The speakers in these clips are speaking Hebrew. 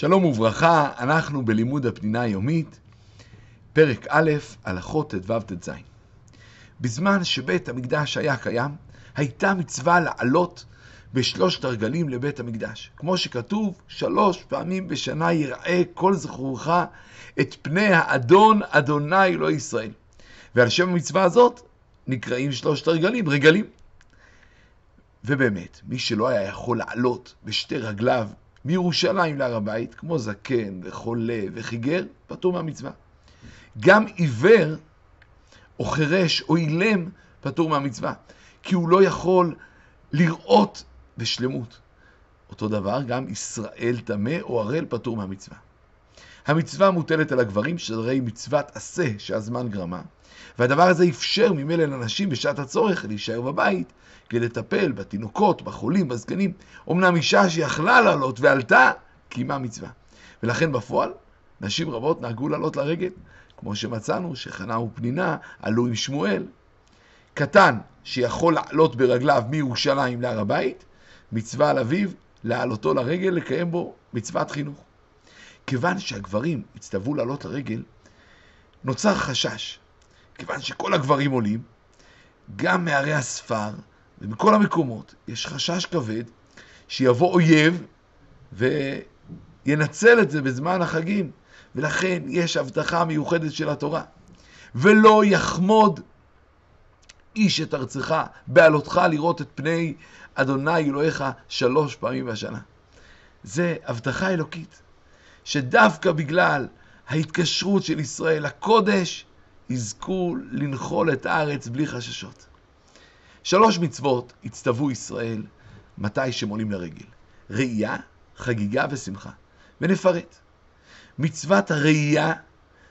שלום וברכה, אנחנו בלימוד הפנינה היומית, פרק א', הלכות ט"ו ט"ז. בזמן שבית המקדש היה קיים, הייתה מצווה לעלות בשלושת הרגלים לבית המקדש. כמו שכתוב, שלוש פעמים בשנה יראה כל זכורך את פני האדון, אדוני אלוהי ישראל. ועל שם המצווה הזאת נקראים שלושת הרגלים, רגלים. ובאמת, מי שלא היה יכול לעלות בשתי רגליו מירושלים להר הבית, כמו זקן וחולה וחיגר, פטור מהמצווה. גם עיוור או חירש או אילם פטור מהמצווה, כי הוא לא יכול לראות בשלמות. אותו דבר, גם ישראל טמא או ערל פטור מהמצווה. המצווה מוטלת על הגברים, שהרי מצוות עשה שהזמן גרמה, והדבר הזה אפשר ממילא לנשים בשעת הצורך להישאר בבית כדי לטפל בתינוקות, בחולים, בזקנים. אמנם אישה שיכלה לעלות ועלתה, קיימה מצווה. ולכן בפועל, נשים רבות נהגו לעלות לרגל, כמו שמצאנו שחנה ופנינה עלו עם שמואל. קטן שיכול לעלות ברגליו מירושלים להר הבית, מצווה על אביו לעלותו לרגל, לקיים בו מצוות חינוך. כיוון שהגברים הצטוו לעלות לרגל, נוצר חשש. כיוון שכל הגברים עולים, גם מערי הספר ומכל המקומות יש חשש כבד שיבוא אויב וינצל את זה בזמן החגים, ולכן יש הבטחה מיוחדת של התורה. ולא יחמוד איש את ארצך בעלותך לראות את פני אדוני אלוהיך שלוש פעמים בשנה. זה הבטחה אלוקית, שדווקא בגלל ההתקשרות של ישראל לקודש, יזכו לנחול את הארץ בלי חששות. שלוש מצוות הצטוו ישראל מתי שהם עולים לרגל. ראייה, חגיגה ושמחה. ונפרט. מצוות הראייה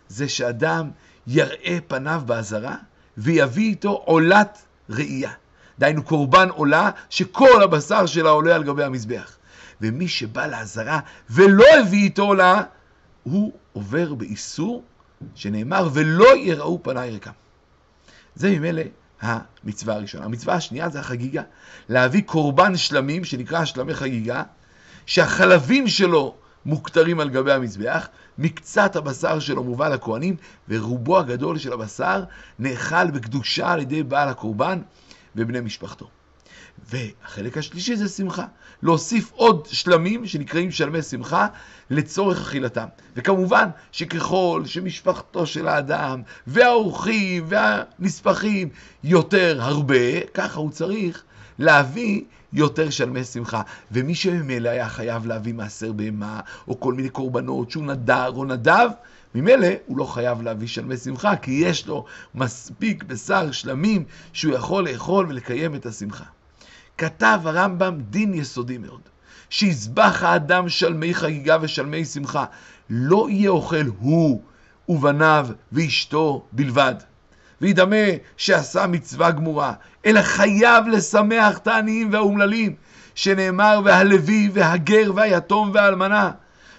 זה שאדם יראה פניו באזהרה ויביא איתו עולת ראייה. דהיינו קורבן עולה שכל הבשר שלה עולה על גבי המזבח. ומי שבא לאזהרה ולא הביא איתו עולה, הוא עובר באיסור שנאמר ולא יראו פניי ריקם. זה ממילא המצווה הראשונה. המצווה השנייה זה החגיגה. להביא קורבן שלמים, שנקרא שלמי חגיגה, שהחלבים שלו מוכתרים על גבי המזבח, מקצת הבשר שלו מובא לכהנים, ורובו הגדול של הבשר נאכל בקדושה על ידי בעל הקורבן ובני משפחתו. והחלק השלישי זה שמחה. להוסיף עוד שלמים שנקראים שלמי שמחה לצורך אכילתם. וכמובן שככל שמשפחתו של האדם והאורחים והנספחים יותר הרבה, ככה הוא צריך להביא יותר שלמי שמחה. ומי שממילא היה חייב להביא מעשר בהמה או כל מיני קורבנות שהוא נדר או נדב, ממילא הוא לא חייב להביא שלמי שמחה, כי יש לו מספיק בשר שלמים שהוא יכול לאכול ולקיים את השמחה. כתב הרמב"ם דין יסודי מאוד, שיזבח האדם שלמי חגיגה ושלמי שמחה, לא יהיה אוכל הוא ובניו ואשתו בלבד. וידמה שעשה מצווה גמורה, אלא חייב לשמח את העניים והאומללים, שנאמר והלוי והגר והיתום והאלמנה,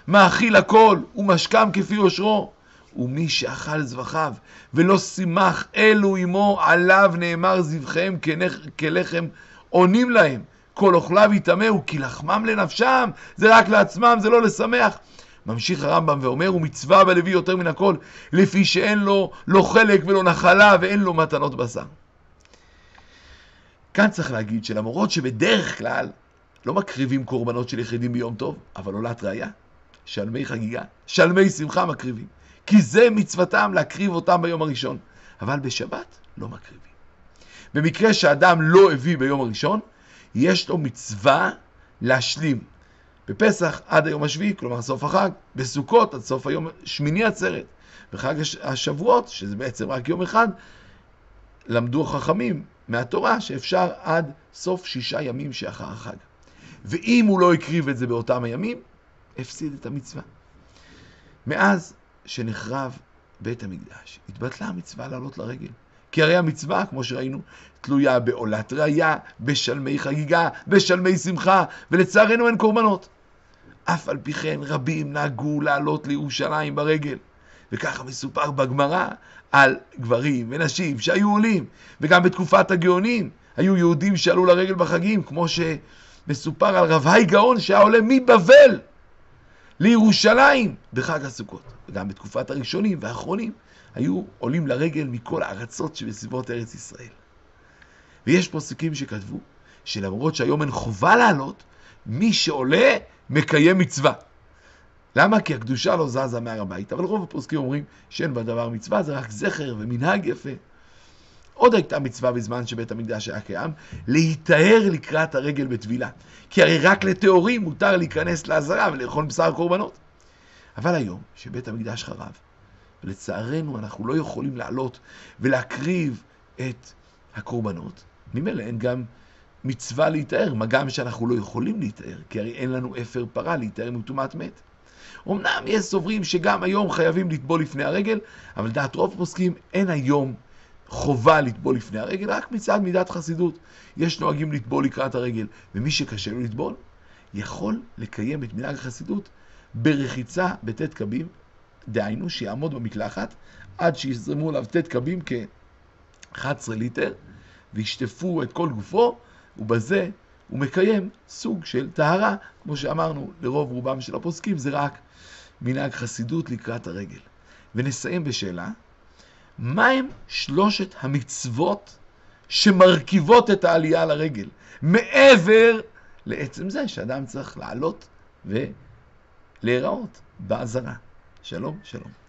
מאכיל הכל ומשכם כפי יושרו. ומי שאכל זבחיו ולא שימח אלו עמו, עליו נאמר זבחיהם כלחם עונים להם, כל אוכליו יטמאו, כי לחמם לנפשם, זה רק לעצמם, זה לא לשמח. ממשיך הרמב"ם ואומר, הוא מצווה בלוי יותר מן הכל, לפי שאין לו לא חלק ולא נחלה ואין לו מתנות בשר. כאן צריך להגיד שלמרות שבדרך כלל לא מקריבים קורבנות של יחידים ביום טוב, אבל עולת ראייה, שלמי חגיגה, שלמי שמחה מקריבים. כי זה מצוותם להקריב אותם ביום הראשון. אבל בשבת לא מקריבים. במקרה שאדם לא הביא ביום הראשון, יש לו מצווה להשלים. בפסח עד היום השביעי, כלומר סוף החג, בסוכות עד סוף היום שמיני עצרת. בחג השבועות, שזה בעצם רק יום אחד, למדו החכמים מהתורה שאפשר עד סוף שישה ימים שאחר החג. ואם הוא לא הקריב את זה באותם הימים, הפסיד את המצווה. מאז שנחרב בית המקדש, התבטלה המצווה לעלות לרגל. כי הרי המצווה, כמו שראינו, תלויה בעולת ראייה, בשלמי חגיגה, בשלמי שמחה, ולצערנו אין קורבנות. אף על פי כן רבים נהגו לעלות לירושלים ברגל. וככה מסופר בגמרא על גברים ונשים שהיו עולים, וגם בתקופת הגאונים היו יהודים שעלו לרגל בחגים, כמו שמסופר על רב היי גאון שהיה עולה מבבל לירושלים בחג הסוכות. וגם בתקופת הראשונים והאחרונים היו עולים לרגל מכל הארצות שבסביבות ארץ ישראל. ויש פוסקים שכתבו שלמרות שהיום אין חובה לעלות, מי שעולה מקיים מצווה. למה? כי הקדושה לא זזה מהר הבית. אבל רוב הפוסקים אומרים שאין בדבר מצווה, זה רק זכר ומנהג יפה. עוד הייתה מצווה בזמן שבית המקדש היה קיים, להיטהר לקראת הרגל בטבילה. כי הרי רק לטהורים מותר להיכנס לעזרה ולאכול בשר קורבנות. אבל היום, שבית המקדש חרב, ולצערנו אנחנו לא יכולים לעלות ולהקריב את הקורבנות, ממילא אין גם מצווה להיטהר, מה גם שאנחנו לא יכולים להיטהר, כי הרי אין לנו אפר פרה להיטהר מטומאת מת. אמנם יש סוברים שגם היום חייבים לטבול לפני הרגל, אבל דעת רוב פוסקים אין היום חובה לטבול לפני הרגל, רק מצד מידת חסידות. יש נוהגים לטבול לקראת הרגל, ומי שקשה לו לטבול, יכול לקיים את מנהג החסידות ברחיצה בט' קבים, דהיינו שיעמוד במקלחת עד שיזרמו עליו ט' קבים כ-11 ליטר, וישטפו את כל גופו, ובזה הוא מקיים סוג של טהרה, כמו שאמרנו, לרוב רובם של הפוסקים זה רק מנהג חסידות לקראת הרגל. ונסיים בשאלה, מהם שלושת המצוות שמרכיבות את העלייה לרגל, מעבר לעצם זה שאדם צריך לעלות ולהיראות באזהרה. שלום, שלום.